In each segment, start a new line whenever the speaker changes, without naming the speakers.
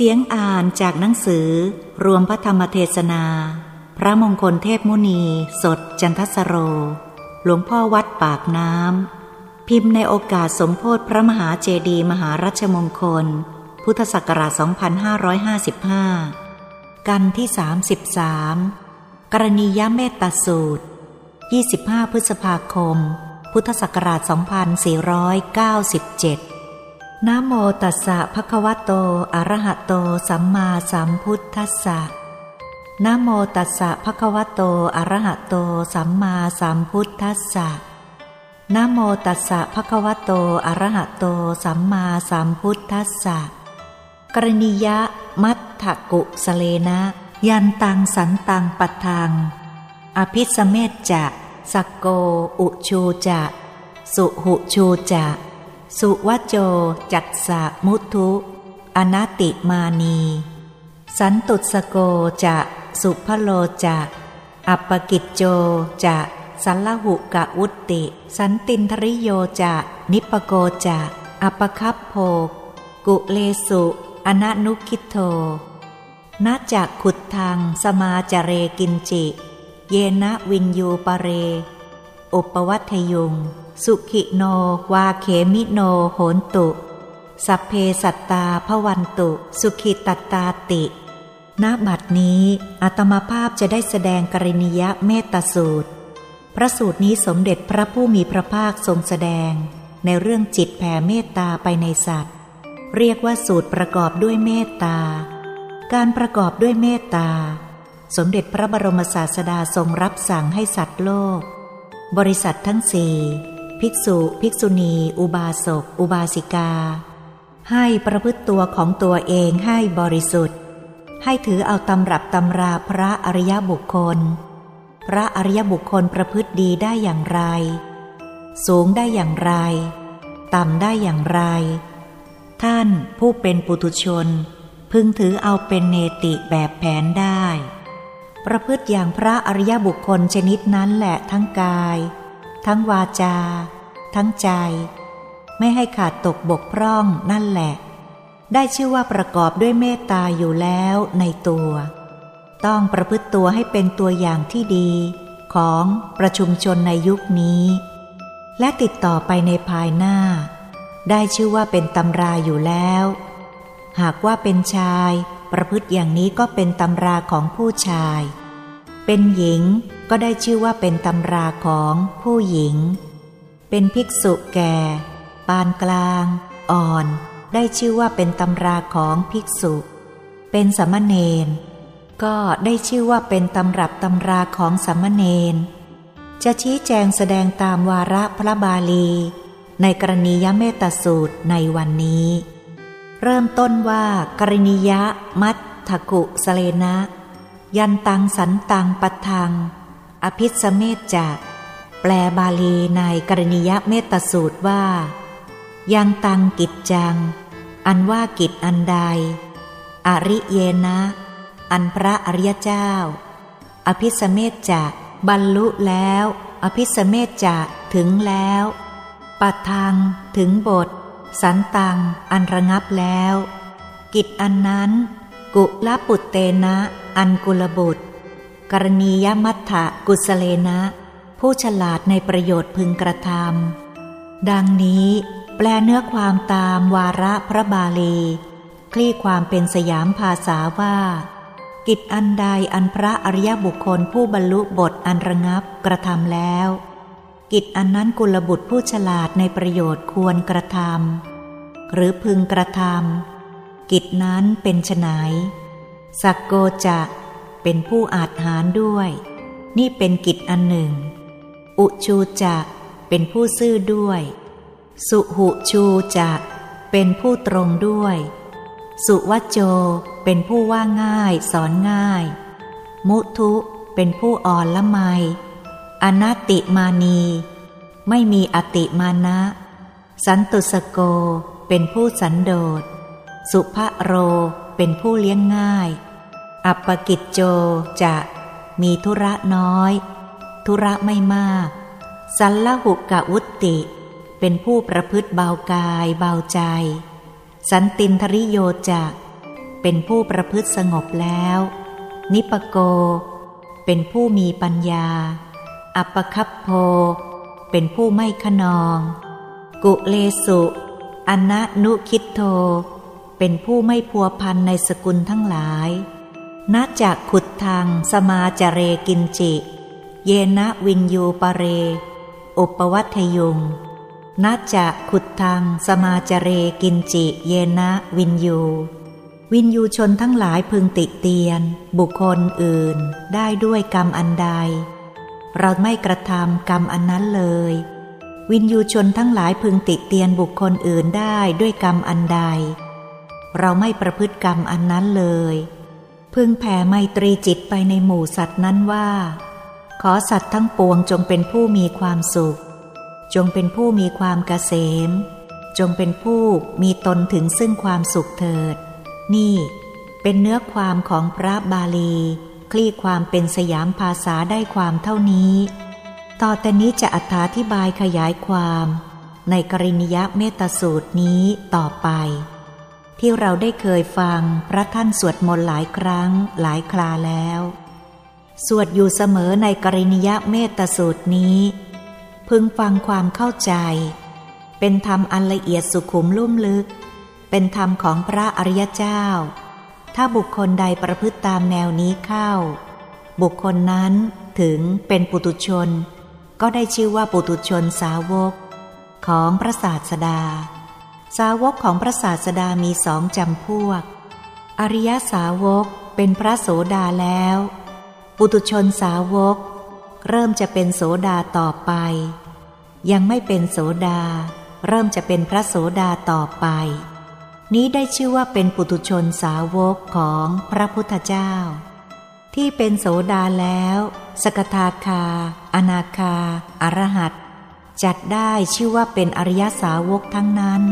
เสียงอ่านจากหนังสือรวมพระธรรมเทศนา พระมงคลเทพมุนี สดจันทสโร หลวงพ่อวัดปากน้ำ พิมพ์ในโอกาสสมโพธิพระมหาเจดีย์มหารัชมงคล พุทธศักราช 2555 กันที่ 33 กรณียเมตตาสูตร 25 พฤษภาคม พุทธศักราช 2497 นะโมตัสสะภะคะวะโต อะระหะโต สัมมาสัมพุทธัสสะนะโมตัสสะภะคะวะโต อะระหะโต สัมมาสัมพุทธัสสะนะโมตัสสะภะคะวะโต อะระหะโต สัมมาสัมพุทธัสสะ กรณียะ มัทถกุสเลนะ ยันตังสันตังปัทัง อภิสเมตจะ สักโก อุชูจะ สุหุชูจะ สุวโจ จัตสะมุทุอนาติมานี สันตุสโกจะสุพโลจะอัปปกิจโจจะสัลลหุกะวุติ สันตินทริโยจะนิปโกจะอัปคัพโภกุเลสุอนันุคิโทนาจากขุดทางสมาจเรกินจิ เยนะวินยูปเร อุปวัตยุง สุขิโน วาเขมิโนโหนตุ สัพเพสัตตาพวันตุ สุขิตตาติณบัดนี้อัตมาภาพจะได้แสดงกรณียะเมตตาสูตร พระสูตรนี้สมเด็จพระผู้มีพระภาคทรงแสดง ในเรื่องจิตแผ่เมตตาไปในสัตว์ เรียกว่าสูตรประกอบด้วยเมตตา การประกอบด้วยเมตตา สมเด็จพระบรมศาสดาทรงรับสั่งให้สัตว์โลก บริษัททั้งสี่ ภิกษุ ภิกษุณี อุบาสก อุบาสิกา ให้ประพฤติตัวของตัวเองให้บริสุทธิ์ ให้ถือเอาตำรับตำราพระอริยบุคคล พระอริยบุคคลประพฤติดีได้อย่างไร สูงได้อย่างไร ต่ำได้อย่างไร ท่านผู้เป็นปุถุชน พึงถือเอาเป็นเนติแบบแผนได้ ประพฤติอย่างพระอริยบุคคลชนิดนั้นแหละทั้งกาย ทั้งวาจา ทั้งใจ ไม่ให้ขาดตกบกพร่องนั่นแหละ ได้ชื่อว่าประกอบด้วยเมตตาอยู่แล้วในตัว ต้องประพฤติตัวให้เป็นตัวอย่างที่ดี ของประชุมชนในยุคนี้ และติดต่อไปในภายหน้า ได้ชื่อว่าเป็นตำราอยู่แล้ว หากว่าเป็นชาย ประพฤติอย่างนี้ก็เป็นตำราของผู้ชาย เป็นหญิง ก็ได้ชื่อว่าเป็นตำราของผู้หญิง เป็นภิกษุแก่ ปานกลาง อ่อน ได้ชื่อว่าเป็นตำราของภิกษุ เป็นสมณเณรก็ได้ชื่อว่าเป็นตำรับตำราของสมณเณรจะชี้แจงแสดงตามวาระพระบาลี ในกรณียเมตสูตรในวันนี้ เริ่มต้นว่ากรณียะมัทถกุสเลนะ ยันตังสันตังปัทัง อภิสเมตจะแปลบาลีในกรณียเมตสูตรว่า ยังตังกิจจัง อันว่ากิจอันใด อริเยนะ อันพระอริยเจ้า อภิสเมตจะบรรลุแล้ว อภิสเมตจะถึงแล้วปัทังถึงบท สันตัง อันระงับแล้ว กิจอันนั้น กุลปุตเตนะ อันกุลบุตร กรณียมัทธกุสเลนะ ผู้ฉลาดในประโยชน์พึงกระทำดังนี้แปลเนื้อความตามวาระพระบาลี คลี่ความเป็นสยามภาษาว่า กิจอันใดอันพระอริยบุคคลผู้บรรลุบทอันระงับกระทำแล้ว กิจอันนั้นกุลบุตรผู้ฉลาดในประโยชน์ควรกระทำหรือพึงกระทำกิจนั้นเป็นไฉนสักโกจะ เป็นผู้อาจหารด้วย นี่เป็นกิจอันหนึ่ง อุชูจะเป็นผู้ซื่อด้วย สุหุชูจะเป็นผู้ตรงด้วย สุวัจโจเป็นผู้ว่าง่ายสอนง่าย มุทุเป็นผู้อ่อนละไม อนัตติมานี ไม่มีอติมานะ สันตุสโกเป็นผู้สันโดษ สุภโรเป็นผู้เลี้ยงง่าย อัปปกิจโจจะมีธุระน้อย ธุระไม่มาก สัลลหุกะวุติ เป็นผู้ประพฤติเบากายเบาใจ สันตินทริโยจะเป็นผู้ประพฤติสงบแล้ว นิปโก เป็นผู้มีปัญญา อัปคัพโพ เป็นผู้ไม่ขนอง กุเลสุอนะนุคิดโท เป็นผู้ไม่พัวพันในสกุลทั้งหลาย นาจากขุดทางสมาจเรกินจิ เยนะวินยูปเร อุปวัตยุงนาจากขุดทางสมาจเรกินจิ เยนะวินยู วินยูชนทั้งหลายพึงติเตียน บุคคลอื่น ได้ด้วยกรรมอันใด เราไม่กระทำกรรมอันนั้นเลย วินยูชนทั้งหลายพึงติเตียนบุคคลอื่นได้ด้วยกรรมอันใด เราไม่ประพฤติกรรมอันนั้นเลย พึงแผ่ไมตรีจิตไปในหมู่สัตว์นั้นว่า ขอสัตว์ทั้งปวงจงเป็นผู้มีความสุข จงเป็นผู้มีความเกษม จงเป็นผู้มีตนถึงซึ่งความสุขเถิด นี่ เป็นเนื้อความของพระบาลี คลี่ความเป็นสยามภาษาได้ความเท่านี้ ต่อแต่นี้จะอธิบายขยายความ ในกรินิยเมตสูตรนี้ต่อไป ที่เราได้เคยฟังพระท่านสวดมนต์หลายครั้งหลายคราแล้ว สวดอยู่เสมอในกรินิยเมตสูตรนี้ พึงฟังความเข้าใจ เป็นธรรมอันละเอียดสุขุมลุ่มลึก เป็นธรรมของพระอริยเจ้า ถ้าบุคคลใดประพฤติตามแนวนี้เข้า บุคคลนั้นถึงเป็นปุตุชน ก็ได้ชื่อว่าปุตุชนสาวก ของพระศาสดา สาวกของพระศาสดามีสองจำพวก อริยสาวกเป็นพระโสดาแล้ว ปุตุชนสาวก เริ่มจะเป็นโสดาต่อไป ยังไม่เป็นโสดา เริ่มจะเป็นพระโสดาต่อไป นี้ได้ชื่อว่าเป็นปุตุชนสาวกของพระพุทธเจ้า ที่เป็นโสดาแล้ว สกทาคา อนาคาอรหัตจัดได้ชื่อว่าเป็นอริยสาวกทั้งนั้น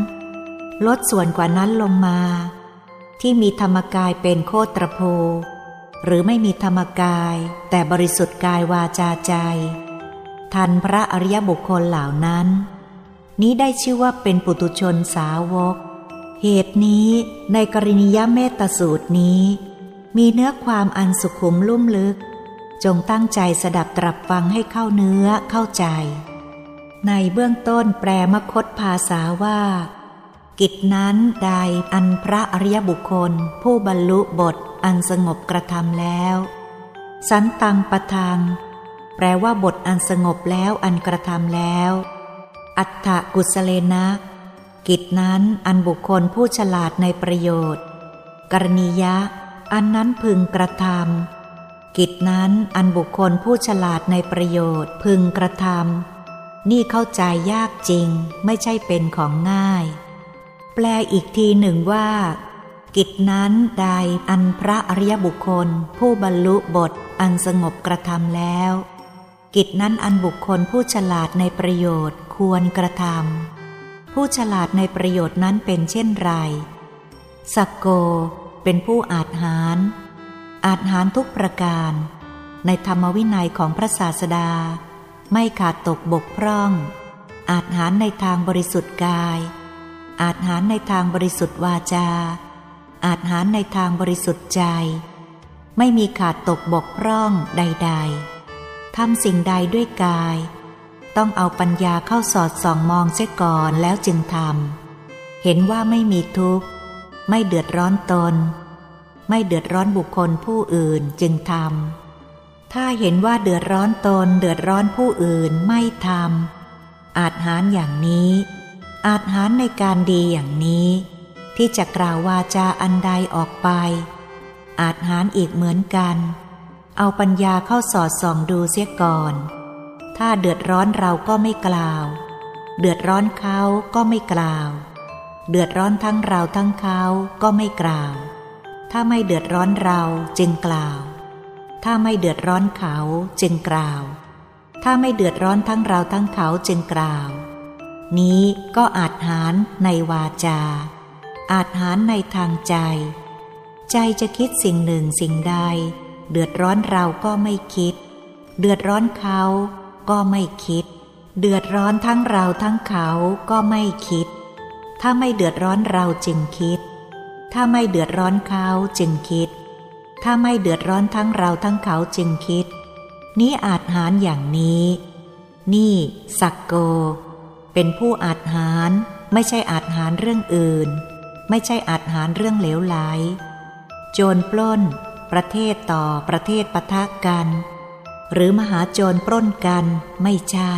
ลดส่วนกว่านั้นลงมา ที่มีธรรมกายเป็นโคตรโพหรือไม่มีธรรมกาย แต่บริสุทธิ์กายวาจาใจ ทันพระอริยบุคคลเหล่านั้น นี้ได้ชื่อว่าเป็นปุตุชนสาวก เหตุนี้ในกรณียเมตสูตรนี้ มีเนื้อความอันสุขุมลุ่มลึก จงตั้งใจสดับตรับฟังให้เข้าเนื้อเข้าใจ ในเบื้องต้นแปลมคตภาษาว่า กิจนั้นใดอันพระอริยบุคคล ผู้บรรลุบทอันสงบกระทำแล้ว สันตังปะทังแปลว่าบทอันสงบแล้วอันกระทำแล้ว อัฏฐกุศเลนะกิจนั้นอันบุคคลผู้ฉลาดในประโยชน์ กรณียะ อันนั้นพึงกระทำกิจนั้นอันบุคคลผู้ฉลาดในประโยชน์พึงกระทำนี่เข้าใจยากจริงไม่ใช่เป็นของง่าย แปลอีกทีหนึ่งว่า กิจนั้นใดอันพระอริยบุคคล ผู้บรรลุบทอันสงบกระทำแล้ว กิจนั้นอันบุคคลผู้ฉลาดในประโยชน์ควรกระทำผู้ฉลาดในประโยชน์นั้นเป็นเช่นไรสักโกเป็นผู้อาจหารอาจหารทุกประการ ในธรรมวินัยของพระศาสดา ไม่ขาดตกบกพร่อง อาจหารในทางบริสุทธิ์กาย อาจหารในทางบริสุทธิ์วาจา อาจหารในทางบริสุทธิ์ใจ ไม่มีขาดตกบกพร่องใด ๆทำสิ่งใดด้วยกาย ต้องเอาปัญญาเข้าสอดส่องมองเสียก่อนแล้วจึงทำเห็นว่าไม่มีทุกข์ ไม่เดือดร้อนตน ไม่เดือดร้อนบุคคลผู้อื่นจึงทำถ้าเห็นว่าเดือดร้อนตนเดือดร้อนผู้อื่นไม่ทำอาจหารอย่างนี้ อาจหารในการดีอย่างนี้ ที่จะกล่าววาจาอันใดออกไป อาจหารอีกเหมือนกัน เอาปัญญาเข้าสอดส่องดูเสียก่อน ถ้าเดือดร้อนเราก็ไม่กล่าว เดือดร้อนเขาก็ไม่กล่าว เดือดร้อนทั้งเราทั้งเขาก็ไม่กล่าว ถ้าไม่เดือดร้อนเราจึงกล่าว ถ้าไม่เดือดร้อนเขาจึงกล่าว ถ้าไม่เดือดร้อนทั้งเราทั้งเขาจึงกล่าว นี้ก็อาจหารในวาจา อาจหารในทางใจ ใจจะคิดสิ่งหนึ่งสิ่งใด เดือดร้อนเราก็ไม่คิด เดือดร้อนเขาก็ไม่คิด เดือดร้อนทั้งเราทั้งเขาก็ไม่คิด ถ้าไม่เดือดร้อนเราจึงคิด ถ้าไม่เดือดร้อนเขาจึงคิด ถ้าไม่เดือดร้อนทั้งเราทั้งเขาจึงคิด นี้อาจหารอย่างนี้ นี่สักโก เป็นผู้อาจหารไม่ใช่อาจหารเรื่องอื่น ไม่ใช่อาจหารเรื่องเหลวไหล โจรปล้น ประเทศต่อประเทศปะทะกัน หรือมหาโจรปล้นกันไม่ใช่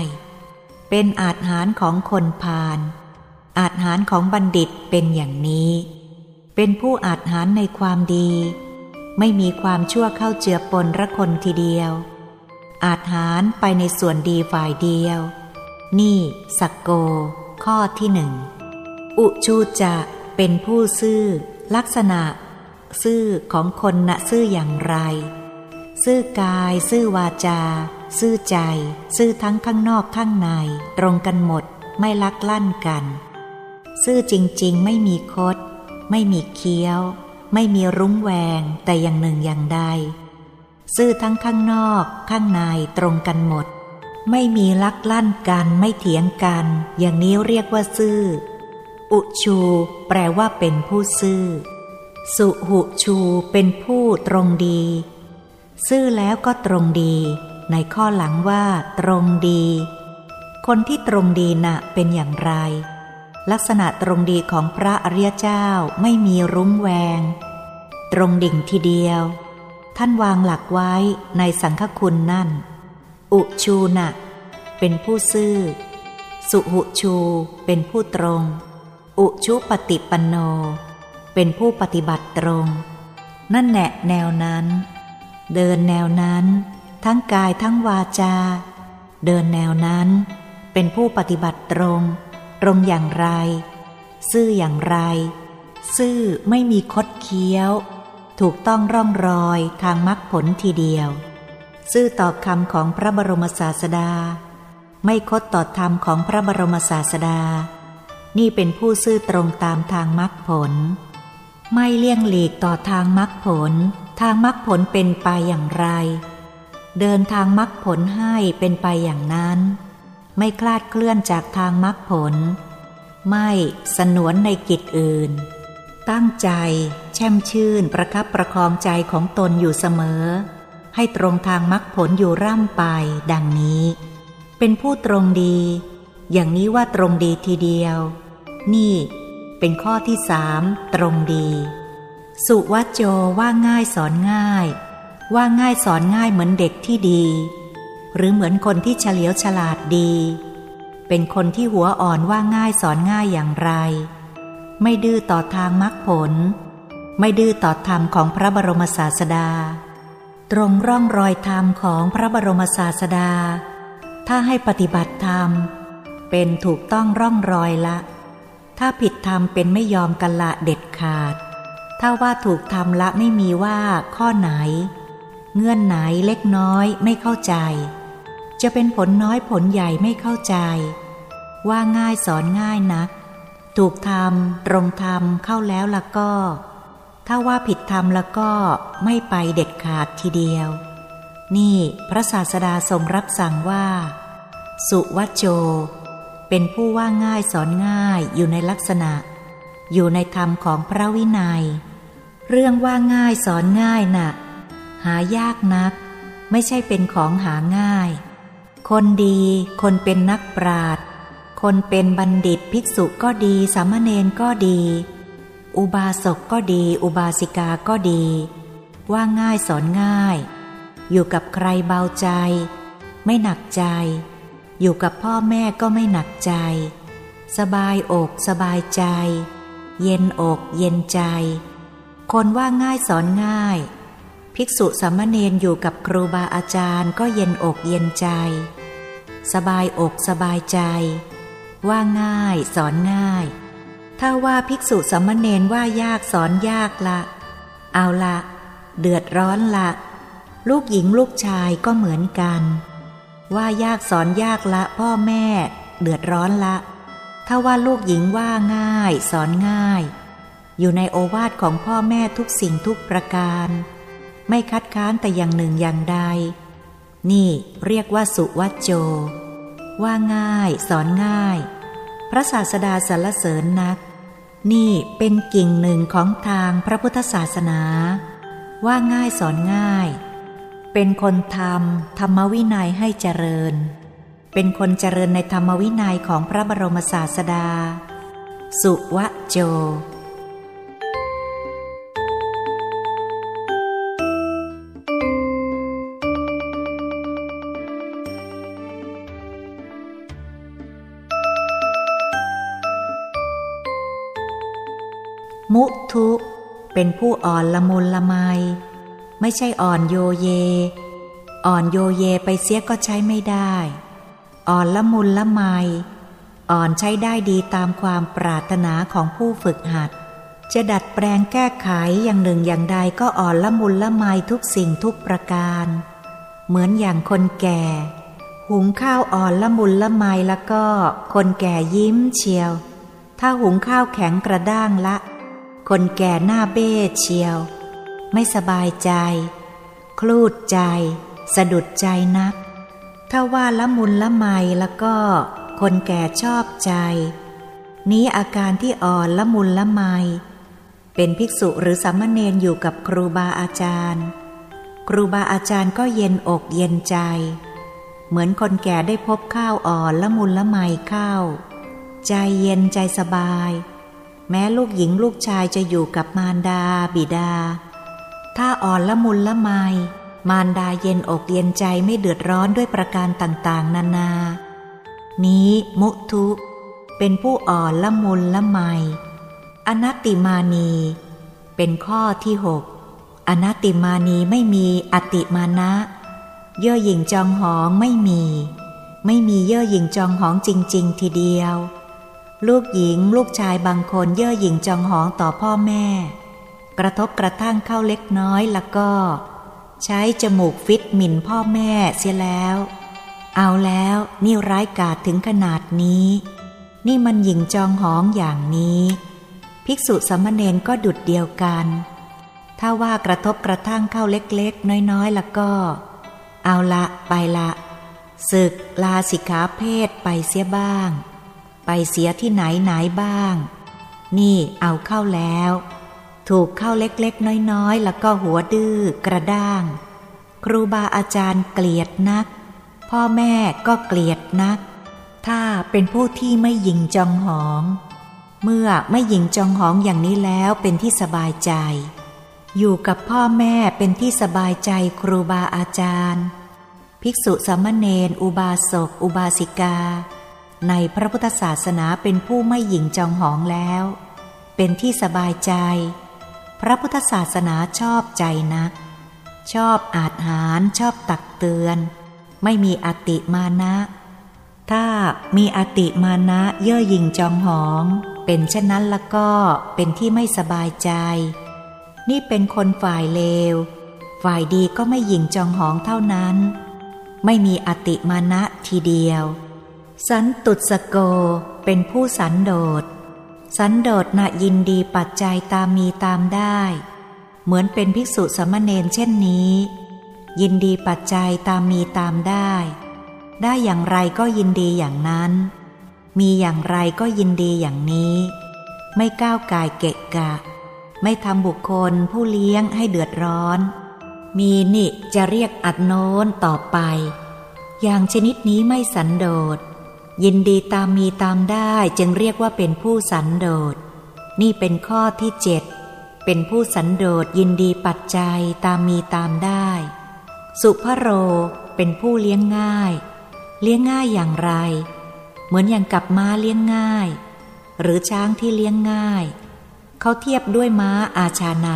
เป็นอาจหารของคนพาลอาจหารของบัณฑิตเป็นอย่างนี้ เป็นผู้อาจหารในความดี ไม่มีความชั่วเข้าเจือปนระคนทีเดียว อาจหารไปในส่วนดีฝ่ายเดียว นี่สักโก ข้อที่หนึ่ง อุชูจะเป็นผู้ซื่อ ลักษณะ ซื่อของคนนะซื่ออย่างไร ซื่อกาย ซื่อวาจา ซื่อใจ ซื่อทั้งข้างนอกข้างใน ตรงกันหมดไม่ลักลั่นกัน ซื่อจริงๆ ไม่มีคด ไม่มีเคี้ยว ไม่มีรุ้งแวงแต่อย่างหนึ่งอย่างใด ซื่อทั้งข้างนอกข้างในตรงกันหมด ไม่มีลักลั่นกันไม่เถียงกัน อย่างนี้เรียกว่าซื่อ อุชู แปลว่าเป็นผู้ซื่อ สุหุชูเป็นผู้ตรงดี ซื่อแล้วก็ตรงดี ในข้อหลังว่า ตรงดี คนที่ตรงดีนะ่ะเป็นอย่างไร ลักษณะตรงดีของพระอริยเจ้าไม่มีรุ้งแวง ตรงดิ่งทีเดียว ท่านวางหลักไว้ในสังฆคุณนั่น อุชูนะ่ะเป็นผู้ซื่อ สุหุชู เป็นผู้ตรง อุชุปฏิปันโน เป็นผู้ปฏิบัติตรง นั่นแหละแนวนั้น เดินแนวนั้น ทั้งกายทั้งวาจา เดินแนวนั้น เป็นผู้ปฏิบัติตรง ตรงอย่างไร ซื่ออย่างไร ซื่อไม่มีคดเคี้ยว ถูกต้องร่องรอยทางมรรคผลทีเดียว ซื่อต่อคำของพระบรมศาสดา ไม่คดต่อธรรมของพระบรมศาสดา นี่เป็นผู้ซื่อตรงตามทางมรรคผล ไม่เลี่ยงหลีกต่อทางมรรคผล ทางมรรคผลเป็นไปอย่างไร เดินทางมรรคผลให้เป็นไปอย่างนั้น ไม่คลาดเคลื่อนจากทางมรรคผล ไม่สนวนในกิจอื่น ตั้งใจ แช่มชื่นประคับประคองใจของตนอยู่เสมอ ให้ตรงทางมรรคผลอยู่ร่ำไป ดังนี้ เป็นผู้ตรงดี อย่างนี้ว่าตรงดีทีเดียว นี่ เป็นข้อที่สามตรงดี สุวัจโจว่าง่ายสอนง่าย ว่าง่ายสอนง่ายเหมือนเด็กที่ดี หรือเหมือนคนที่เฉลียวฉลาดดี เป็นคนที่หัวอ่อนว่าง่ายสอนง่ายอย่างไร ไม่ดื้อต่อทางมรรคผล ไม่ดื้อต่อธรรมของพระบรมศาสดา ตรงร่องรอยธรรมของพระบรมศาสดา ถ้าให้ปฏิบัติธรรม เป็นถูกต้องร่องรอยละ ถ้าผิดธรรมเป็นไม่ยอมกันละเด็ดขาด ถ้าว่าถูกธรรมละไม่มีว่าข้อไหน เงื่อนไหนเล็กน้อยไม่เข้าใจ จะเป็นผลน้อยผลใหญ่ไม่เข้าใจ ว่าง่ายสอนง่ายนัก ถูกธรรมตรงธรรมเข้าแล้วละก็ ถ้าว่าผิดธรรมแล้วก็ไม่ไปเด็ดขาดทีเดียว นี่พระศาสดาทรงรับสั่งว่า สุวัจโจ เป็นผู้ว่าง่ายสอนง่ายอยู่ในลักษณะ อยู่ในธรรมของพระวินัย เรื่องว่าง่ายสอนง่ายนะ่ะ หายากนัก ไม่ใช่เป็นของหาง่าย คนดีคนเป็นนักปราดคนเป็นบัณฑิตภิกษุก็ดีสามเณรก็ดี อุบาสกก็ดี อุบาสิกาก็ดี ว่าง่ายสอนง่าย อยู่กับใครเบาใจ ไม่หนักใจ อยู่กับพ่อแม่ก็ไม่หนักใจ สบายอกสบายใจ เย็นอกเย็นใจ คนว่าง่ายสอนง่าย ภิกษุสามเณรอยู่กับครูบาอาจารย์ก็เย็นอกเย็นใจ สบายอกสบายใจ ว่าง่ายสอนง่าย ถ้าว่าภิกษุสามเณรว่ายากสอนยากละ เอาละ เดือดร้อนละ ลูกหญิงลูกชายก็เหมือนกัน ว่ายากสอนยากละ พ่อแม่ เดือดร้อนละ ถ้าว่าลูกหญิงว่าง่าย สอนง่าย อยู่ในโอวาทของพ่อแม่ทุกสิ่งทุกประการ ไม่คัดค้านแต่อย่างหนึ่งอย่างใด นี่เรียกว่าสุวัจโจ ว่าง่าย สอนง่ายพระศาสดาสรรเสริญนัก นี่เป็นกิ่งหนึ่งของทางพระพุทธศาสนา ว่าง่ายสอนง่าย เป็นคนทำธรรมวินัยให้เจริญ เป็นคนเจริญในธรรมวินัยของพระบรมศาสดา สุวะโจ เป็นผู้อ่อนละมุนละไม ไม่ใช่อ่อนโยเย อ่อนโยเยไปเสียก็ใช้ไม่ได้ อ่อนละมุนละไม อ่อนใช้ได้ดีตามความปรารถนาของผู้ฝึกหัด จะดัดแปลงแก้ไขอย่างหนึ่งอย่างใดก็อ่อนละมุนละไมทุกสิ่งทุกประการ เหมือนอย่างคนแก่ หุงข้าวอ่อนละมุนละไมแล้วก็คนแก่ยิ้มเชียวถ้าหุงข้าวแข็งกระด้างละ คนแก่หน้าเบ้เชียว ไม่สบายใจ คลูดใจ สะดุดใจนัก ถ้าว่าละมุนละไมแล้วก็ คนแก่ชอบใจ นี้อาการที่อ่อนละมุนละไม เป็นภิกษุหรือสามเณรอยู่กับครูบาอาจารย์ ครูบาอาจารย์ก็เย็นอกเย็นใจ เหมือนคนแก่ได้พบข้าวอ่อนละมุนละไมข้าวใจเย็นใจสบาย แม้ลูกหญิงลูกชายจะอยู่กับมารดา บิดา ถ้าอ่อนละมุนละไม มารดาเย็นอกเย็นใจไม่เดือดร้อนด้วยประการต่างๆ นานา นี้มุทุ เป็นผู้อ่อนละมุนละไม อนัตติมานี เป็นข้อที่หกอนัตติมานีไม่มีอติมานะ เย่อหยิ่งจองหองไม่มี ไม่มีเย่อหยิ่งจองหองจริง ๆ ทีเดียว ลูกหญิง ลูกชายบางคนเย่อหยิ่งจองหองต่อพ่อแม่ กระทบกระทั่งเข้าเล็กน้อยแล้วก็ ใช้จมูกฟิตหมิ่นพ่อแม่เสียแล้ว เอาแล้วนี่ร้ายกาจถึงขนาดนี้ นี่มันหยิ่งจองหองอย่างนี้ ภิกษุสมณเณรก็ดุดเดียวกัน ถ้าว่ากระทบกระทั่งเข้าเล็กๆ น้อยๆ แล้วก็ เอาละไปละศึกลาสิกขาเพศไปเสียบ้าง ไปเสียที่ไหนไหนบ้าง นี่เอาเข้าแล้ว ถูกเข้าเล็กๆ น้อยๆ แล้วก็หัวดื้อกระด้าง ครูบาอาจารย์เกลียดนัก พ่อแม่ก็เกลียดนัก ถ้าเป็นผู้ที่ไม่ยิงจองหอง เมื่อไม่ยิงจองหองอย่างนี้แล้วเป็นที่สบายใจ อยู่กับพ่อแม่เป็นที่สบายใจครูบาอาจารย์ ภิกษุสามเณรอุบาสก อุบาสิกา ในพระพุทธศาสนาเป็นผู้ไม่หยิ่งจองหองแล้ว เป็นที่สบายใจ พระพุทธศาสนาชอบใจนัก ชอบอาจหารชอบตักเตือน ไม่มีอติมานะ ถ้ามีอติมานะเย่อหยิ่งจองหอง เป็นเช่นนั้นแล้วก็เป็นที่ไม่สบายใจ นี่เป็นคนฝ่ายเลว ฝ่ายดีก็ไม่หยิ่งจองหองเท่านั้น ไม่มีอติมานะทีเดียว สันตุสโกเป็นผู้สันโดษ สันโดษน่ะยินดีปัจจัยตามมีตามได้ เหมือนเป็นภิกษุสมณเณรเช่นนี้ ยินดีปัจจัยตามมีตามได้ ได้อย่างไรก็ยินดีอย่างนั้น มีอย่างไรก็ยินดีอย่างนี้ ไม่ก้าวกายเกะกะ ไม่ทำบุคคลผู้เลี้ยงให้เดือดร้อน มีนิจะเรียกอัดโน้นต่อไป อย่างชนิดนี้ไม่สันโดษ ยินดีตามมีตามได้จึงเรียกว่าเป็นผู้สันโดษ นี่เป็นข้อที่เจ็ดเป็นผู้สันโดษยินดีปัจจัยตามมีตามได้ สุภโรเป็นผู้เลี้ยงง่าย เลี้ยงง่ายอย่างไร เหมือนอย่างกับม้าเลี้ยงง่าย หรือช้างที่เลี้ยงง่าย เขาเทียบด้วยม้าอาชาใน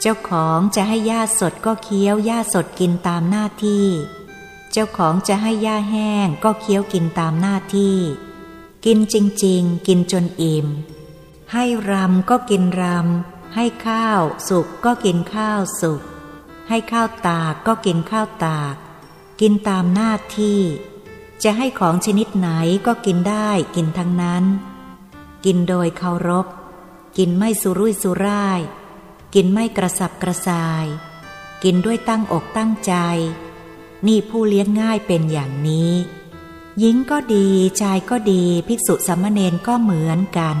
เจ้าของจะให้หญ้าสดก็เคี้ยวหญ้าสดกินตามหน้าที่ เจ้าของจะให้หญ้าแห้งก็เคี้ยวกินตามหน้าที่ กินจริง ๆ กินจนอิ่ม ให้รำก็กินรำ ให้ข้าวสุกก็กินข้าวสุก ให้ข้าวตากก็กินข้าวตาก กินตามหน้าที่ จะให้ของชนิดไหนก็กินได้กินทั้งนั้น กินโดยเคารพ กินไม่สุรุ่ยสุร่าย กินไม่กระสับกระส่าย กินด้วยตั้งอกตั้งใจ นี่ผู้เลี้ยงง่ายเป็นอย่างนี้ หญิงก็ดีชายก็ดี ภิกษุสามเณรก็เหมือนกัน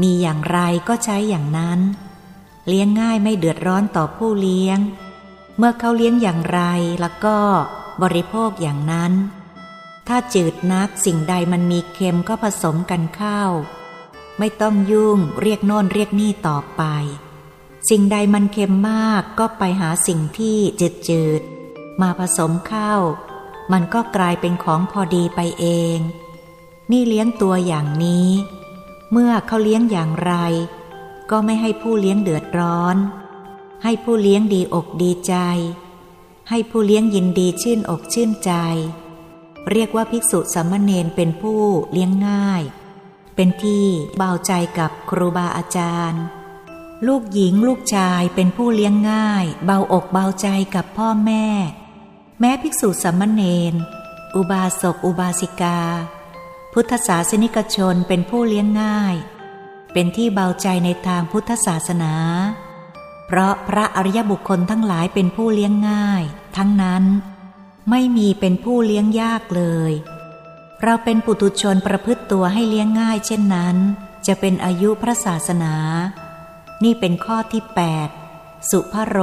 มีอย่างไรก็ใช้อย่างนั้น เลี้ยงง่ายไม่เดือดร้อนต่อผู้เลี้ยง เมื่อเขาเลี้ยงอย่างไรแล้วก็บริโภคอย่างนั้น ถ้าจืดนักสิ่งใดมันมีเค็มก็ผสมกันเข้า ไม่ต้องยุ่งเรียกโน่นเรียกนี่ต่อไป สิ่งใดมันเค็มมากก็ไปหาสิ่งที่จืดจืด มาผสมเข้ามันก็กลายเป็นของพอดีไปเอง นี่เลี้ยงตัวอย่างนี้ เมื่อเขาเลี้ยงอย่างไร ก็ไม่ให้ผู้เลี้ยงเดือดร้อน ให้ผู้เลี้ยงดีอกดีใจ ให้ผู้เลี้ยงยินดีชื่นอกชื่นใจ เรียกว่าภิกษุสามเณรเป็นผู้เลี้ยงง่าย เป็นที่เบาใจกับครูบาอาจารย์ลูกหญิงลูกชายเป็นผู้เลี้ยงง่าย เบาอกเบาใจกับพ่อแม่ แม้ภิกษุสามเณร อุบาสกอุบาสิกา พุทธศาสนิกชนเป็นผู้เลี้ยงง่าย เป็นที่เบาใจในทางพุทธศาสนา เพราะพระอริยบุคคลทั้งหลายเป็นผู้เลี้ยงง่าย ทั้งนั้น ไม่มีเป็นผู้เลี้ยงยากเลย เราเป็นปุตุชนประพฤติตัวให้เลี้ยงง่าย เช่นนั้น จะเป็นอายุพระศาสนา นี่เป็นข้อที่ 8 สุภโร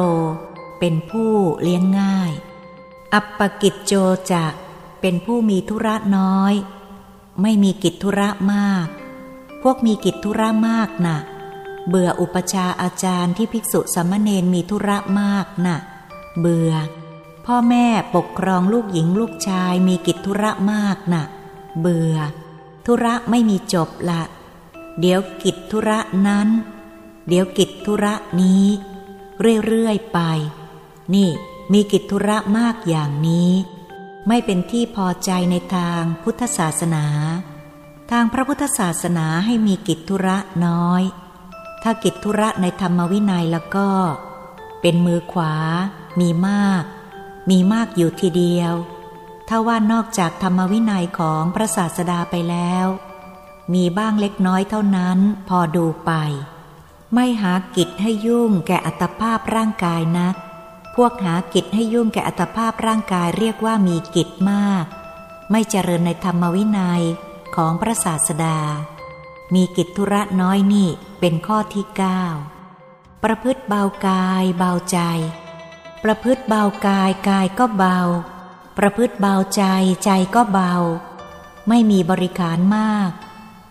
เป็นผู้เลี้ยงง่าย อัปปกิจโจจะเป็นผู้มีธุระน้อย ไม่มีกิจธุระมาก พวกมีกิจธุระมากนะ่ะ เบื่ออุปชาอาจารย์ที่ภิกษุสามเณรมีธุระมากนะ่ะ เบื่อ พ่อแม่ปกครองลูกหญิงลูกชายมีกิจธุระมากนะ่ะ เบื่อ ธุระไม่มีจบละ เดี๋ยวกิจธุระนั้น เดี๋ยวกิจธุระนี้ เรื่อยๆไป นี่ มีกิจธุระมากอย่างนี้ ไม่เป็นที่พอใจในทางพุทธศาสนา ทางพระพุทธศาสนาให้มีกิจธุระน้อย ถ้ากิจธุระในธรรมวินัยแล้วก็ เป็นมือขวา มีมาก มีมากอยู่ทีเดียว ถ้าว่านอกจากธรรมวินัยของพระศาสดาไปแล้ว มีบ้างเล็กน้อยเท่านั้นพอดูไป ไม่หากิจให้ยุ่งแก่อัตภาพร่างกายนัก พวกหากิจให้ยุ่งแก่อัตภาพร่างกายเรียกว่ามีกิจมาก ไม่เจริญในธรรมวินัยของพระศาสดา มีกิจธุระน้อยนี่เป็นข้อที่เก้าประพฤติเบากายเบาใจ ประพฤติเบากายกายก็เบา ประพฤติเบาใจใจก็เบา ไม่มีบริการมาก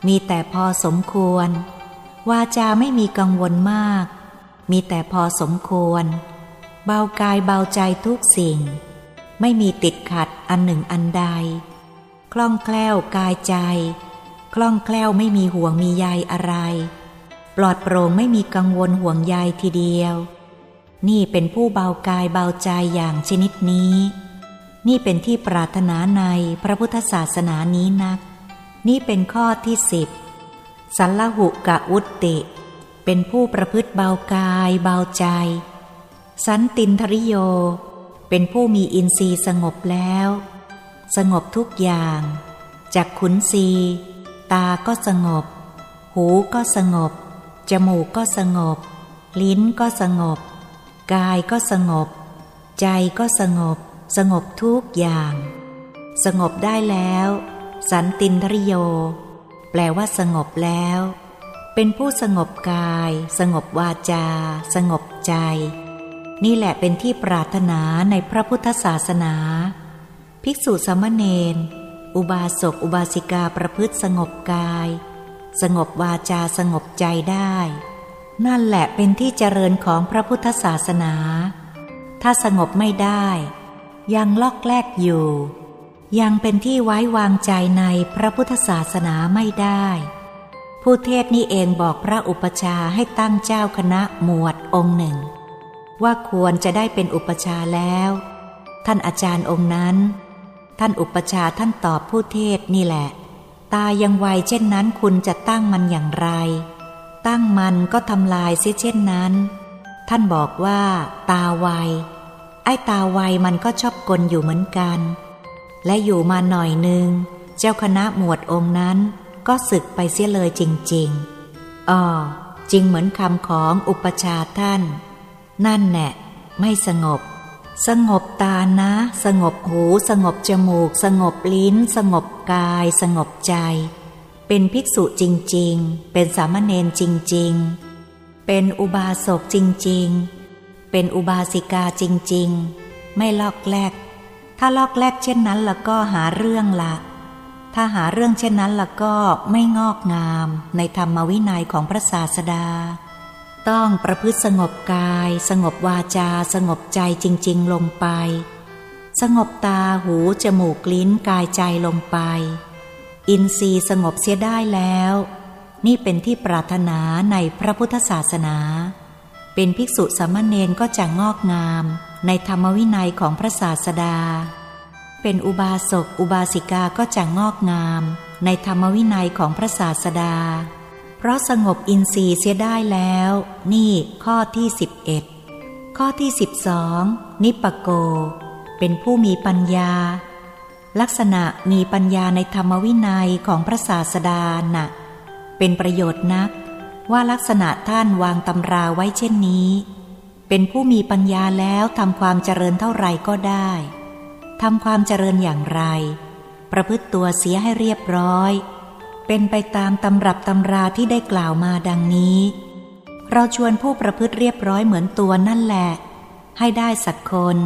มีแต่พอสมควร วาจาไม่มีกังวลมาก มีแต่พอสมควร เบากายเบาใจทุกสิ่ง ไม่มีติดขัดอันหนึ่งอันใด คล่องแคล่วกายใจ คล่องแคล่วไม่มีห่วงมีใยอะไร ปลอดโปร่งไม่มีกังวลห่วงใยทีเดียว นี่เป็นผู้เบากายเบาใจอย่างชนิดนี้ นี่เป็นที่ปรารถนาในพระพุทธศาสนานี้นัก นี่เป็นข้อที่สิบสัลลหุกะอุตติ เป็นผู้ประพฤติเบากายเบาใจ สันตินทริโย เป็นผู้มีอินทรีย์สงบแล้ว สงบทุกอย่าง จากขุนศีตาก็สงบ หูก็สงบ จมูกก็สงบ ลิ้นก็สงบ กายก็สงบ ใจก็สงบ สงบทุกอย่าง สงบได้แล้ว สันตินทริโย แปลว่าสงบแล้ว เป็นผู้สงบกาย สงบวาจา สงบใจ นี่แหละเป็นที่ปรารถนาในพระพุทธศาสนา ภิกษุสมณเณร อุบาสกอุบาสิกาประพฤติสงบกาย สงบวาจาสงบใจได้ นั่นแหละเป็นที่เจริญของพระพุทธศาสนา ถ้าสงบไม่ได้ ยังลอกแลกอยู่ ยังเป็นที่ไว้วางใจในพระพุทธศาสนาไม่ได้ ผู้เทศนี่เองบอกพระอุปชาให้ตั้งเจ้าคณะหมวดองค์หนึ่ง ว่าควรจะได้เป็นอุปชาแล้ว ท่านอาจารย์องค์นั้น ท่านอุปชาท่านตอบผู้เทศนี่แหละ ตายังไวเช่นนั้นคุณจะตั้งมันอย่างไร ตั้งมันก็ทำลายเสียเช่นนั้น ท่านบอกว่า ตาไวไอ้ตาไวมันก็ชอบกลอยู่เหมือนกัน และอยู่มาหน่อยหนึ่งเจ้าคณะหมวดองค์นั้น ก็ศึกไปเสียเลยจริงๆอ๋อจริงเหมือนคำของอุปชาท่าน นั่นแน่ไม่สงบ สงบตานะ สงบหู สงบจมูก สงบลิ้น สงบกาย สงบใจ เป็นภิกษุจริง ๆ เป็นสามเณรจริง ๆ เป็นอุบาสกจริง ๆ เป็นอุบาสิกาจริง ๆ ไม่ลอกแลก ถ้าลอกแลกเช่นนั้นแล้วก็หาเรื่องละถ้าหาเรื่องเช่นนั้นแล้วก็ไม่งอกงามในธรรมวินัยของพระศาสดา ต้องประพฤติสงบกาย สงบวาจา สงบใจจริง ๆ ลงไป สงบตาหู จมูกลิ้นกายใจลงไป อินทรีย์สงบเสียได้แล้ว นี่เป็นที่ปรารถนาในพระพุทธศาสนา เป็นภิกษุสามเณรก็จะงอกงามในธรรมวินัยของพระศาสดา เป็นอุบาสกอุบาสิกาก็จะงอกงามในธรรมวินัยของพระศาสดา เพราะสงบอินทรีย์เสียได้แล้ว นี่ข้อที่สิบเอ็ดข้อที่สิบสองนิปโก เป็นผู้มีปัญญา ลักษณะมีปัญญาในธรรมวินัยของพระศาสดานะ่ะ เป็นประโยชน์นัก ว่าลักษณะท่านวางตำราไว้เช่นนี้ เป็นผู้มีปัญญาแล้วทำความเจริญเท่าไรก็ได้ทำความเจริญอย่างไร ประพฤติตัวเสียให้เรียบร้อย เป็นไปตามตำรับตำราที่ได้กล่าวมาดังนี้ เราชวนผู้ประพฤติเรียบร้อยเหมือนตัวนั่นแหละ ให้ได้สักคน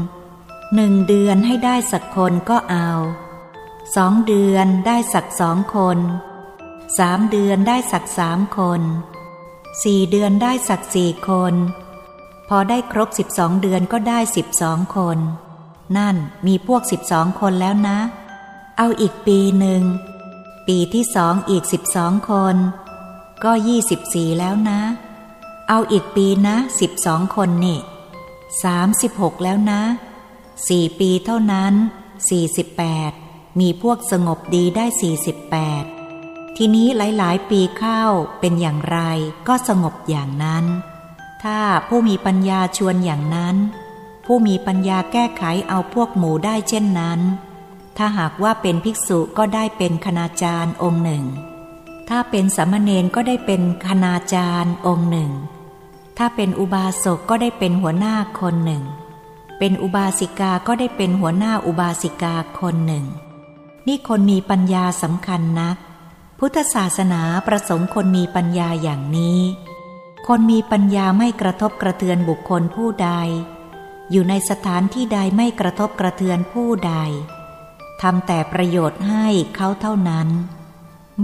หนึ่งเดือนให้ได้สักคนก็เอาสองเดือนได้สักสองคนสามเดือนได้สักสามคนสี่เดือนได้สักสี่คน พอได้ครบสิบสองเดือนก็ได้สิบสองคน นั่นมีพวกสิบสองคนแล้วนะ เอาอีกปีหนึ่ง ปีที่สองอีกสิบสองคน ก็ยี่สิบสี่แล้วนะ เอาอีกปีนะสิบสองคนนี่สามสิบหกแล้วนะสี่ปีเท่านั้นสี่สิบแปดมีพวกสงบดีได้สี่สิบแปดทีนี้หลาย ๆ ปีเข้าเป็นอย่างไรก็สงบอย่างนั้น ถ้าผู้มีปัญญาชวนอย่างนั้น ผู้มีปัญญาแก้ไขเอาพวกหมูได้เช่นนั้น ถ้าหากว่าเป็นภิกษุก็ได้เป็นคณาจารย์องค์หนึ่ง ถ้าเป็นสามเณรก็ได้เป็นคณาจารย์องค์หนึ่ง ถ้าเป็นอุบาสกก็ได้เป็นหัวหน้าคนหนึ่ง เป็นอุบาสิกาก็ได้เป็นหัวหน้าอุบาสิกาคนหนึ่ง นี่คนมีปัญญาสำคัญนัก พุทธศาสนาประสงค์คนมีปัญญาอย่างนี้ คนมีปัญญาไม่กระทบกระเทือนบุคคลผู้ใด อยู่ในสถานที่ใดไม่กระทบกระเทือนผู้ใด ทำแต่ประโยชน์ให้เขาเท่านั้น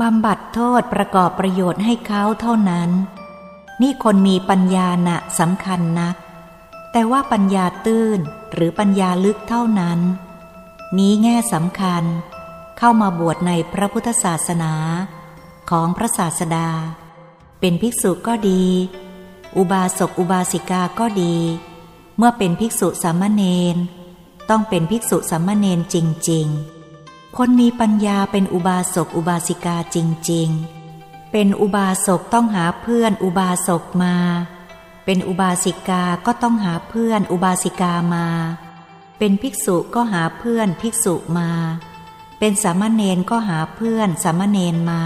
บำบัดโทษประกอบประโยชน์ให้เขาเท่านั้น นี่คนมีปัญญาณะสำคัญนัก แต่ว่าปัญญาตื้นหรือปัญญาลึกเท่านั้น นี้แง่สำคัญ เข้ามาบวชในพระพุทธศาสนาของพระศาสดา เป็นภิกษุก็ดี อุบาสกอุบาสิกาก็ดี เมื่อเป็นภิกษุสามเณร ต้องเป็นภิกษุสามมาเณรจริง ๆ คนมีปัญญาเป็นอุบาสกอุบาสิกาจริง ๆ เป็นอุบาสกต้องหาเพื่อนอุบาสกมา เป็นอุบาสิกาก็ต้องหาเพื่อนอุบาสิกามา เป็นภิกษุก็หาเพื่อนภิกษุมา เป็นสามเณรก็หาเพื่อนสามเณรมา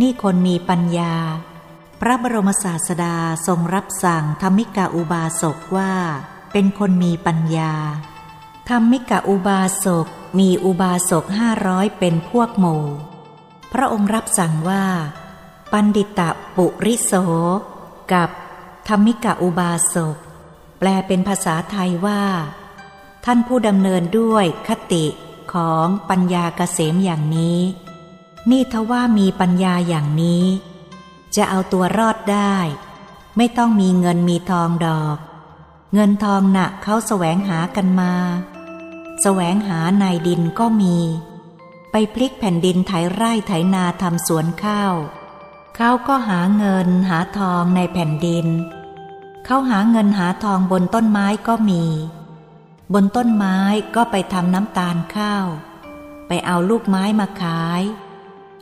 นี่คนมีปัญญา พระบรมศาสดาทรงรับสั่งธรรมิกาอุบาสกว่า เป็นคนมีปัญญา ธรรมิกาอุบาสกมีอุบาสกห้าร้อยเป็นพวกหมู่พระองค์รับสั่งว่า ปันดิตะปุริโส กับธรรมิกะอุบาสกแปลเป็นภาษาไทยว่า ท่านผู้ดำเนินด้วยคติของปัญญาเกษมอย่างนี้ นี่ทว่ามีปัญญาอย่างนี้ จะเอาตัวรอดได้ ไม่ต้องมีเงินมีทองดอก เงินทองหนะ่ะเขาแสวงหากันมา แสวงหาในดินก็มี ไปพลิกแผ่นดินไถไร่ไถนาทำสวนข้าว เขาก็หาเงินหาทองในแผ่นดิน เขาหาเงินหาทองบนต้นไม้ก็มี บนต้นไม้ก็ไปทำน้ำตาลข้าว ไปเอาลูกไม้มาขาย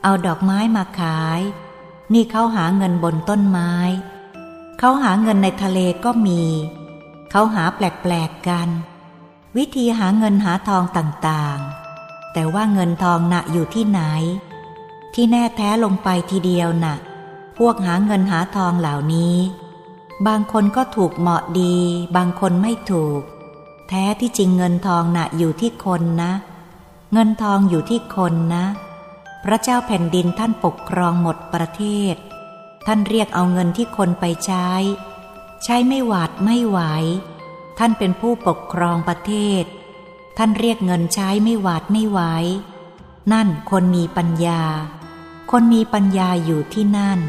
เอาดอกไม้มาขาย นี่เขาหาเงินบนต้นไม้ เขาหาเงินในทะเลก็มี เขาหาแปลกๆกัน วิธีหาเงินหาทองต่างๆ แต่ว่าเงินทองน่ะอยู่ที่ไหน ที่แน่แท้ลงไปทีเดียวน่ะ พวกหาเงินหาทองเหล่านี้ บางคนก็ถูกเหมาะดี บางคนไม่ถูก แท้ที่จริงเงินทองนะ่ะอยู่ที่คนนะ เงินทองอยู่ที่คนนะ พระเจ้าแผ่นดินท่านปกครองหมดประเทศ ท่านเรียกเอาเงินที่คนไปใช้ ใช้ไม่หวาดไม่ไหว ท่านเป็นผู้ปกครองประเทศ ท่านเรียกเงินใช้ไม่หวาดไม่ไหว นั่นคนมีปัญญา คนมีปัญญาอยู่ที่นั่น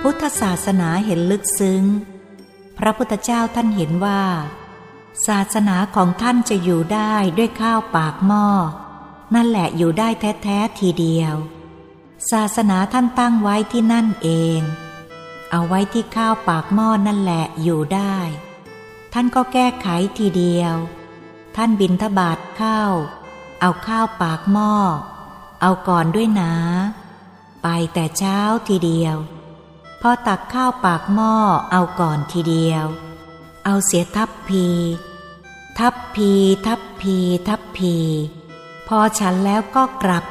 พุทธศาสนาเห็นลึกซึ้ง พระพุทธเจ้าท่านเห็นว่า ศาสนาของท่านจะอยู่ได้ด้วยข้าวปากหม้อ นั่นแหละอยู่ได้แท้ๆทีเดียว ศาสนาท่านตั้งไว้ที่นั่นเอง เอาไว้ที่ข้าวปากหม้อนั่นแหละอยู่ได้ ท่านก็แก้ไขทีเดียว ท่านบินทบาทข้าวเอาข้าวปากหม้อ เอาก่อนด้วยนะ ไปแต่เช้าทีเดียว พอตักข้าวปากหม้อเอาก่อนทีเดียว เอาเสียทับพี ทับพี ทับพี ทับพี พอฉันแล้วก็กลับ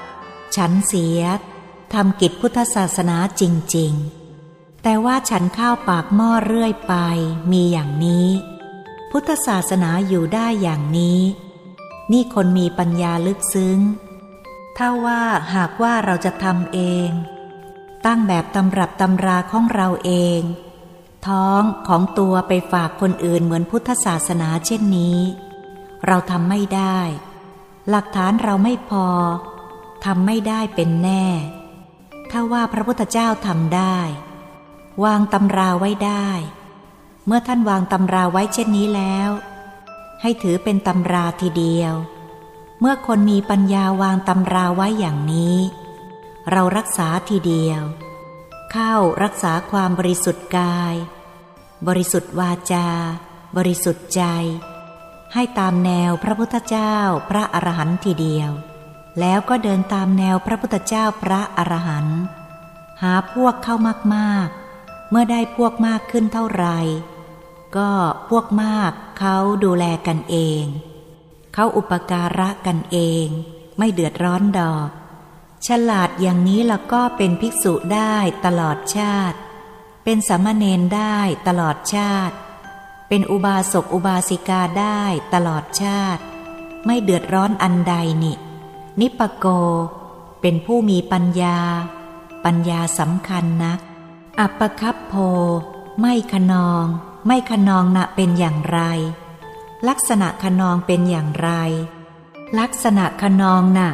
ฉันเสียทำกิจพุทธศาสนาจริง ๆ แต่ว่าฉันข้าวปากหม้อเรื่อยไปมีอย่างนี้ พุทธศาสนาอยู่ได้อย่างนี้ นี่คนมีปัญญาลึกซึ้ง ถ้าว่าหากว่าเราจะทำเอง ตั้งแบบตำรับตำราของเราเอง ท้องของตัวไปฝากคนอื่นเหมือนพุทธศาสนาเช่นนี้ เราทำไม่ได้ หลักฐานเราไม่พอทำไม่ได้เป็นแน่ ถ้าว่าพระพุทธเจ้าทำได้ วางตำราไว้ได้ เมื่อท่านวางตำราไว้เช่นนี้แล้ว ให้ถือเป็นตำราทีเดียว เมื่อคนมีปัญญาวางตำราไว้อย่างนี้ เรารักษาทีเดียว เข้ารักษาความบริสุทธิ์กาย บริสุทธิ์วาจา บริสุทธิ์ใจ ให้ตามแนวพระพุทธเจ้าพระอรหันต์ทีเดียว แล้วก็เดินตามแนวพระพุทธเจ้าพระอรหันต์หาพวกเข้ามากๆ เมื่อได้พวกมากขึ้นเท่าไรก็พวกมากเขาดูแลกันเอง เขาอุปการะกันเอง ไม่เดือดร้อนดอก ฉลาดอย่างนี้แล้วก็เป็นภิกษุได้ตลอดชาติ เป็นสามเณรได้ตลอดชาติ เป็นอุบาสกอุบาสิกาได้ตลอดชาติ ไม่เดือดร้อนอันใดนินิปโก เป็นผู้มีปัญญา ปัญญาสำคัญนัก อัปคับโพ ไม่ขนอง ไม่ขนองนะเป็นอย่างไร ลักษณะขนองเป็นอย่างไร ลักษณะขนองนะ่ะ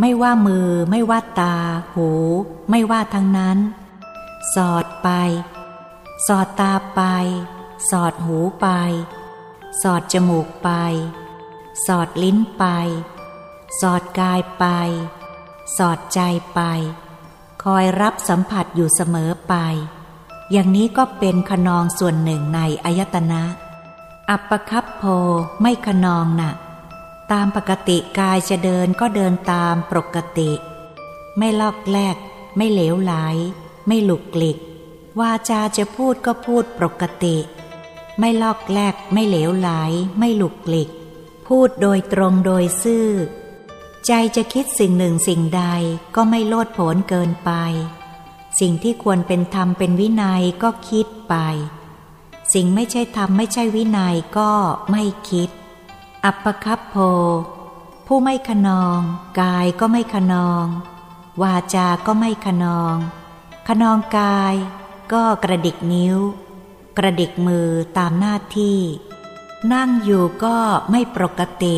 ไม่ว่ามือ ไม่ว่าตา หู ไม่ว่าทั้งนั้น สอดไป สอดตาไป สอดหูไป สอดจมูกไป สอดลิ้นไป สอดกายไป สอดใจไป คอยรับสัมผัสอยู่เสมอไป อย่างนี้ก็เป็นขนองส่วนหนึ่งในอายตนะ อัปปคับโพไม่ขนองนะ่ะ ตามปกติกายจะเดินก็เดินตามปกติ ไม่ลอกแลก ไม่เหลวไหล ไม่หลุกกลิก วาจาจะพูดก็พูดปกติ ไม่ลอกแลก ไม่เหลวไหล ไม่หลุกกลิก พูดโดยตรงโดยซื่อ ใจจะคิดสิ่งหนึ่งสิ่งใดก็ไม่โลดโผนเกินไป สิ่งที่ควรเป็นธรรมเป็นวินัยก็คิดไป สิ่งไม่ใช่ธรรมไม่ใช่วินัยก็ไม่คิด อัปปคับโพ ผู้ไม่ขนอง กายก็ไม่ขนอง วาจา ก็ไม่ขนอง ขนองกาย ก็กระดิกนิ้ว กระดิกมือตามหน้าที่ นั่งอยู่ก็ไม่ปกติ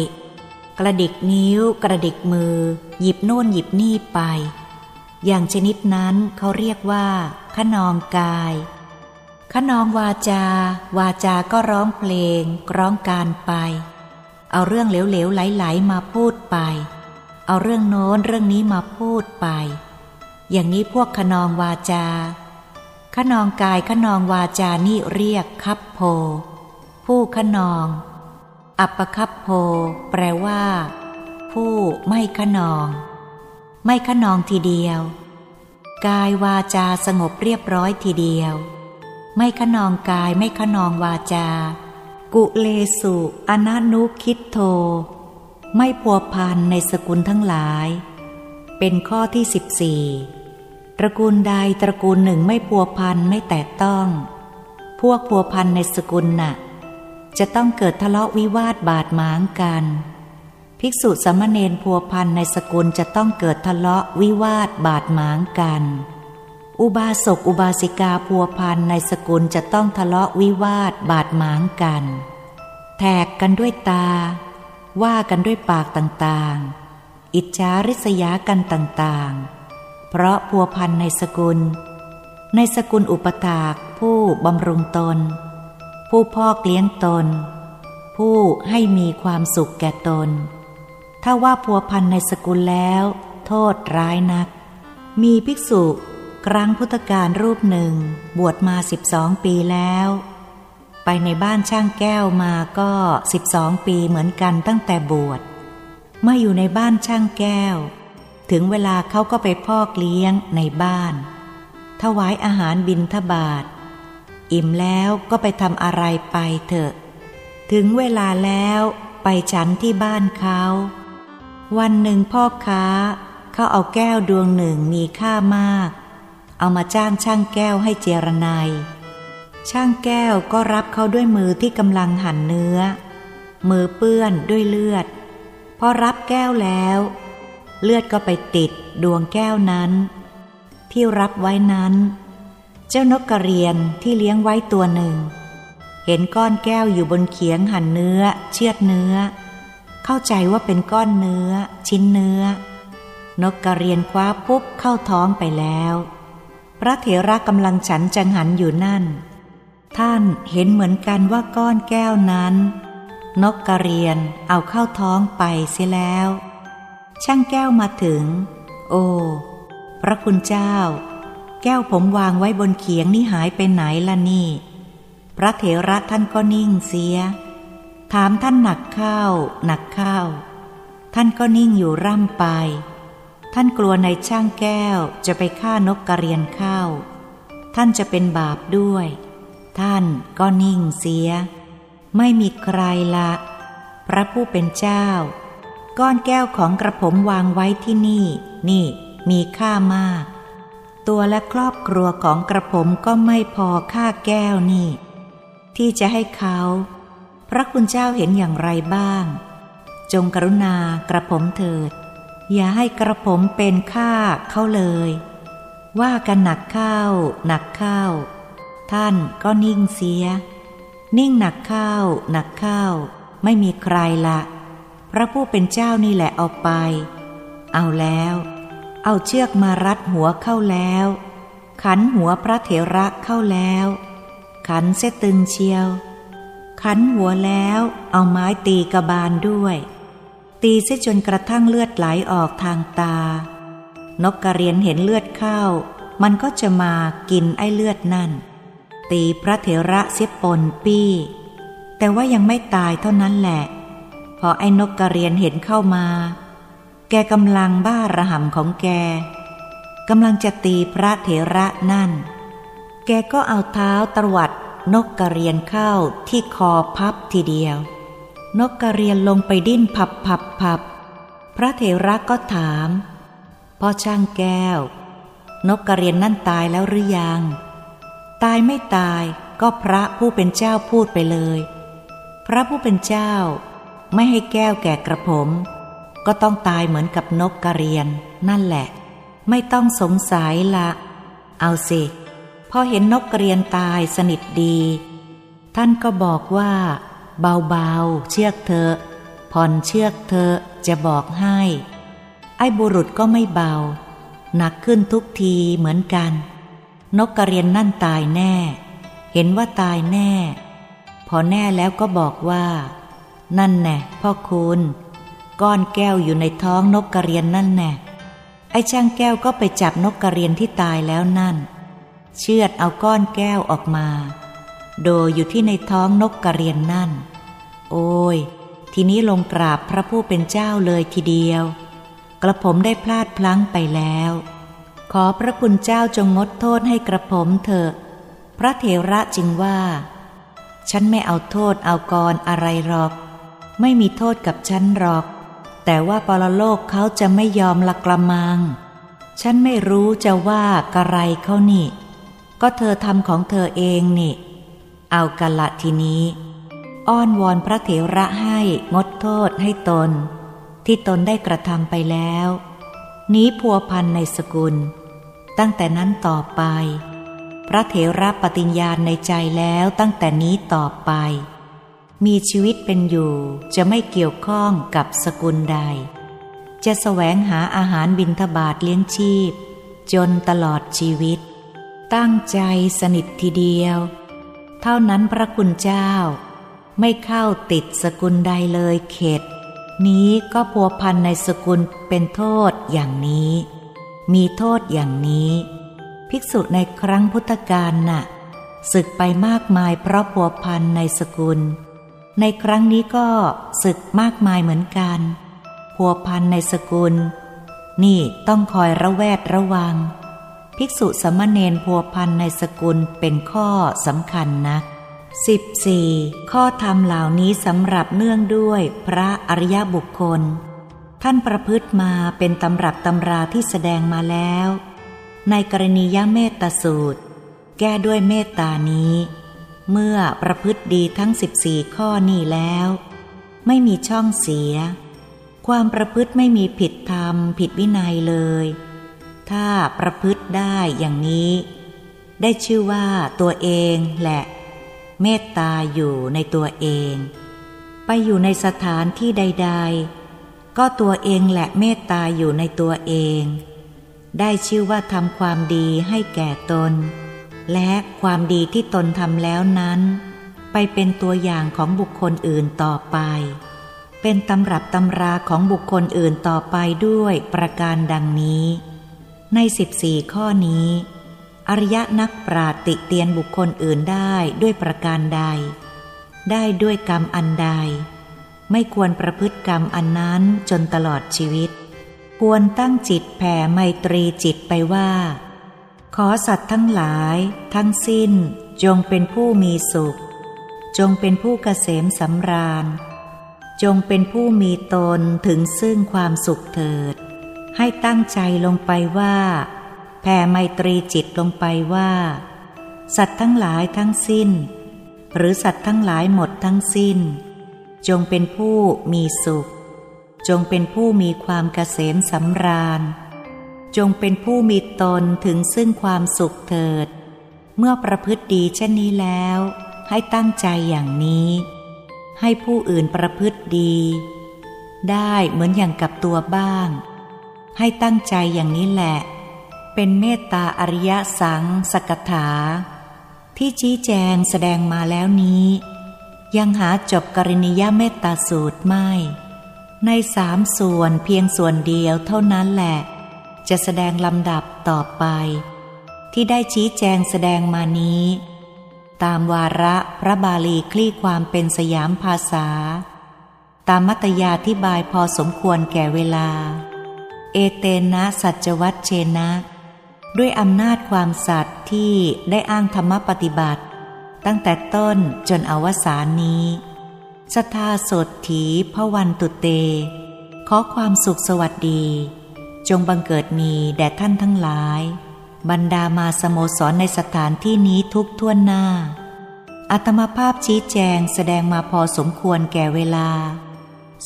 กระดิกนิ้ว กระดิกมือ หยิบโน่นหยิบนี่ไป อย่างชนิดนั้นเขาเรียกว่า ขนองกายขนองวาจา วาจาก็ร้องเพลง ร้องการไป เอาเรื่องเหลวๆไหลๆมาพูดไป เอาเรื่องโน้นเรื่องนี้มาพูดไป อย่างนี้พวกขนองวาจา ขนองกายขนองวาจานี่เรียกคับโพ ผู้ขนอง อัปปคับโพ แปลว่า ผู้ไม่ขนอง ไม่ขนองทีเดียว กายวาจาสงบเรียบร้อยทีเดียว ไม่ขนองกายไม่ขนองวาจา กุเลสุอนานุคิดโท ไม่พัวพันในสกุลทั้งหลาย เป็นข้อที่สิบสี่ตระกูลใดตระกูลหนึ่งไม่พัวพันไม่แตะต้อง พวกพัวพันในสกุลน่ะ จะต้องเกิดทะเลาะวิวาทบาดหมางกัน ภิกษุสมณเณรพัวพันในสกุลจะต้องเกิดทะเลาะวิวาทบาดหมางกัน อุบาสกอุบาสิกาพัวพันในสกุลจะต้องทะเลาะวิวาทบาดหมางกัน แทกกันด้วยตา ว่ากันด้วยปากต่างๆ อิจฉาริษยากันต่างๆ เพราะพัวพันในสกุล ในสกุลอุปถากผู้บำรุงตน ผู้พ่อเลี้ยงตน ผู้ให้มีความสุขแก่ตน ถ้าว่าพัวพันในสกุลแล้ว โทษร้ายนัก มีภิกษุ ครั้งพุทธการรูปหนึ่ง บวชมาสิบสองปีแล้ว ไปในบ้านช่างแก้วมาก็สิบสองปีเหมือนกันตั้งแต่บวชเมื่ออยู่ในบ้านช่างแก้ว ถึงเวลาเขาก็ไปพอกเลี้ยงในบ้าน ถวายอาหารบินทบาท อิ่มแล้วก็ไปทำอะไรไปเถอะ ถึงเวลาแล้วไปฉันที่บ้านเขาวันหนึ่งพ่อค้าเขาเอาแก้วดวงหนึ่งมีค่ามาก เอามาจ้างช่างแก้วให้เจรนายช่างแก้วก็รับเขาด้วยมือที่กำลังหั่นเนื้อ มือเปื้อนด้วยเลือด พอรับแก้วแล้ว เลือดก็ไปติดดวงแก้วนั้น ที่รับไว้นั้น เจ้านกกระเรียนที่เลี้ยงไว้ตัวหนึ่ง เห็นก้อนแก้วอยู่บนเขียงหั่นเนื้อ เชือดเนื้อ เข้าใจว่าเป็นก้อนเนื้อ ชิ้นเนื้อ นกกระเรียนคว้าปุ๊บเข้าท้องไปแล้ว พระเถระกำลังฉันจังหันอยู่นั่น ท่านเห็นเหมือนกันว่าก้อนแก้วนั้น นกกระเรียนเอาเข้าท้องไปเสียแล้ว ช่างแก้วมาถึง โอ้พระคุณเจ้า แก้วผมวางไว้บนเขียงนี่หายไปไหนล่ะนี่ พระเถระท่านก็นิ่งเสีย ถามท่านหนักข้าวหนักข้าว ท่านก็นิ่งอยู่ร่ำไป ท่านกลัวในช่างแก้วจะไปฆ่านกกระเรียนข้าวท่านจะเป็นบาปด้วย ท่านก็นิ่งเสีย ไม่มีใครละ พระผู้เป็นเจ้า ก้อนแก้วของกระผมวางไว้ที่นี่ นี่มีค่ามาก ตัวและครอบครัวของกระผมก็ไม่พอค่าแก้วนี่ ที่จะให้เขา พระคุณเจ้าเห็นอย่างไรบ้าง จงกรุณากระผมเถิด อย่าให้กระผมเป็นค่าเขาเลย ว่ากันหนักเข้า หนักเข้า ท่านก็นิ่งเสีย นิ่งหนักเข้า หนักเข้า ไม่มีใครละ พระผู้เป็นเจ้านี่แหละเอาไป เอาแล้ว เอาเชือกมารัดหัวเข้าแล้ว ขันหัวพระเถระเข้าแล้ว ขันเสตึงเชียว ขันหัวแล้ว เอาไม้ตีกระบาลด้วย ตีเสียจนกระทั่งเลือดไหลออกทางตา นกกระเรียนเห็นเลือดเข้า มันก็จะมากินไอ้เลือดนั่น ตีพระเถระเสียปนปี้ แต่ว่ายังไม่ตายเท่านั้นแหละ พอไอ้นกกระเรียนเห็นเข้ามา แกกำลังบ้าระห่ำของแกกำลังจะตีพระเถระนั่น แกก็เอาเท้าตวัดนกกระเรียนเข้าที่คอพับทีเดียว นกกระเรียนลงไปดิ้นพับพับพับ พระเถระก็ถาม พ่อช่างแก้ว นกกระเรียนนั่นตายแล้วหรือยัง ตายไม่ตายก็พระผู้เป็นเจ้าพูดไปเลย พระผู้เป็นเจ้า ไม่ให้แก้วแก่กระผม ก็ต้องตายเหมือนกับนกกระเรียน นั่นแหละ ไม่ต้องสงสัยละ เอาสิพอเห็นนกกระเรียนตายสนิทดี ท่านก็บอกว่า เบาๆ เชือกเธอ ผ่อนเชือกเธอจะบอกให้ ไอ้บุรุษก็ไม่เบา หนักขึ้นทุกทีเหมือนกัน นกกระเรียนนั่นตายแน่ เห็นว่าตายแน่ พอแน่แล้วก็บอกว่า นั่นแน่พ่อคุณ ก้อนแก้วอยู่ในท้องนกกระเรียนนั่นแน่ไอ้ช่างแก้วก็ไปจับนกกระเรียนที่ตายแล้วนั่น เชือดเอาก้อนแก้วออกมา โดยอยู่ที่ในท้องนกกระเรียนนั่น โอ้ย ทีนี้ลงกราบพระผู้เป็นเจ้าเลยทีเดียว กระผมได้พลาดพลั้งไปแล้ว ขอพระคุณเจ้าจงงดโทษให้กระผมเถอะ พระเถระจึงว่า ฉันไม่เอาโทษเอากรอะไรหรอก ไม่มีโทษกับฉันหรอก แต่ว่าปรโลกเขาจะไม่ยอมละกระมัง ฉันไม่รู้จะว่ากระไรเขานี่ ก็เธอทำของเธอเองนี่ เอากันละทีนี้ อ้อนวอนพระเถระให้งดโทษให้ตน ที่ตนได้กระทำไปแล้วนี้พัวพันในสกุล ตั้งแต่นั้นต่อไป พระเถระปฏิญญาณในใจแล้วตั้งแต่นี้ต่อไป มีชีวิตเป็นอยู่จะไม่เกี่ยวข้องกับสกุลใด จะแสวงหาอาหารบินทบาทเลี้ยงชีพ จนตลอดชีวิต ตั้งใจสนิททีเดียว เท่านั้นพระคุณเจ้า ไม่เข้าติดสกุลใดเลยเข็ดนี้ก็พัวพันในสกุลเป็นโทษอย่างนี้ มีโทษอย่างนี้ ภิกษุในครั้งพุทธกาลน่ะศึกไปมากมายเพราะพัวพันในสกุล ในครั้งนี้ก็ศึกมากมายเหมือนกัน พัวพันในสกุล นี่ต้องคอยระแวดระวัง ภิกษุสมณเณรพัวพันในสกุลเป็นข้อสำคัญนัก 14. ข้อธรรมเหล่านี้สำหรับเนื่องด้วยพระอริยบุคคล ท่านประพฤติมาเป็นตำรับตำราที่แสดงมาแล้ว ในกรณียเมตตาสูตร แก้ด้วยเมตตานี้ เมื่อประพฤติดีทั้ง 14 ข้อนี้แล้ว ไม่มีช่องเสีย ความประพฤติไม่มีผิดธรรม ผิดวินัยเลย ถ้าประพฤติได้อย่างนี้ ได้ชื่อว่าตัวเองแหละ เมตตาอยู่ในตัวเอง ไปอยู่ในสถานที่ใด ๆ ก็ตัวเองแหละเมตตาอยู่ในตัวเอง ได้ชื่อว่าทำความดีให้แก่ตน และความดีที่ตนทำแล้วนั้น ไปเป็นตัวอย่างของบุคคลอื่นต่อไป เป็นตำรับตำราของบุคคลอื่นต่อไปด้วยประการดังนี้ ในสิบสี่ข้อนี้ อริยนักปราติเตียนบุคคลอื่นได้ด้วยประการใด ได้ด้วยกรรมอันใด ไม่ควรประพฤติกรรมอันนั้นจนตลอดชีวิต ควรตั้งจิตแผ่ไมตรีจิตไปว่า ขอสัตว์ทั้งหลาย ทั้งสิ้น จงเป็นผู้มีสุข จงเป็นผู้เกษมสำราญ จงเป็นผู้มีตนถึงซึ่งความสุขเถิด ให้ตั้งใจลงไปว่าแผ่ไมตรีจิตลงไปว่า สัตว์ทั้งหลายทั้งสิ้น หรือสัตว์ทั้งหลายหมดทั้งสิ้น จงเป็นผู้มีสุข จงเป็นผู้มีความเกษมสำราญ จงเป็นผู้มีตนถึงซึ่งความสุขเถิด เมื่อประพฤติดีเช่นนี้แล้ว ให้ตั้งใจอย่างนี้ ให้ผู้อื่นประพฤติดี ได้เหมือนอย่างกับตัวบ้าง ให้ตั้งใจอย่างนี้แหละ เป็นเมตตาอริยสังสกถา ที่ชี้แจงแสดงมาแล้วนี้ ยังหาจบกรณียเมตตาสูตรไม่ ในสามส่วนเพียงส่วนเดียวเท่านั้นแหละ จะแสดงลำดับต่อไป ที่ได้ชี้แจงแสดงมานี้ ตามวาระพระบาลีคลี่ความเป็นสยามภาษา ตามมัตยาที่บายพอสมควรแก่เวลา เอเตนะสัจวัตเชนะ ด้วยอำนาจความสัตย์ที่ได้อ้างธรรมปฏิบัติ ตั้งแต่ต้นจนอวสานนี้สทาสดถีพระวันตุเต ขอความสุขสวัสดี จงบังเกิดมีแด่ท่านทั้งหลาย บรรดามาสโมสรในสถานที่นี้ทุกท่วนหน้าอัตมาภาพชี้แจงแสดงมาพอสมควรแก่เวลา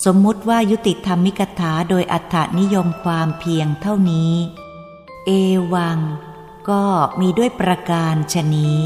สมมุติว่ายุติธรรมิกถาโดยอัฏฐนิยมความเพียงเท่านี้ เอวัง ก็มีด้วยประการชนี้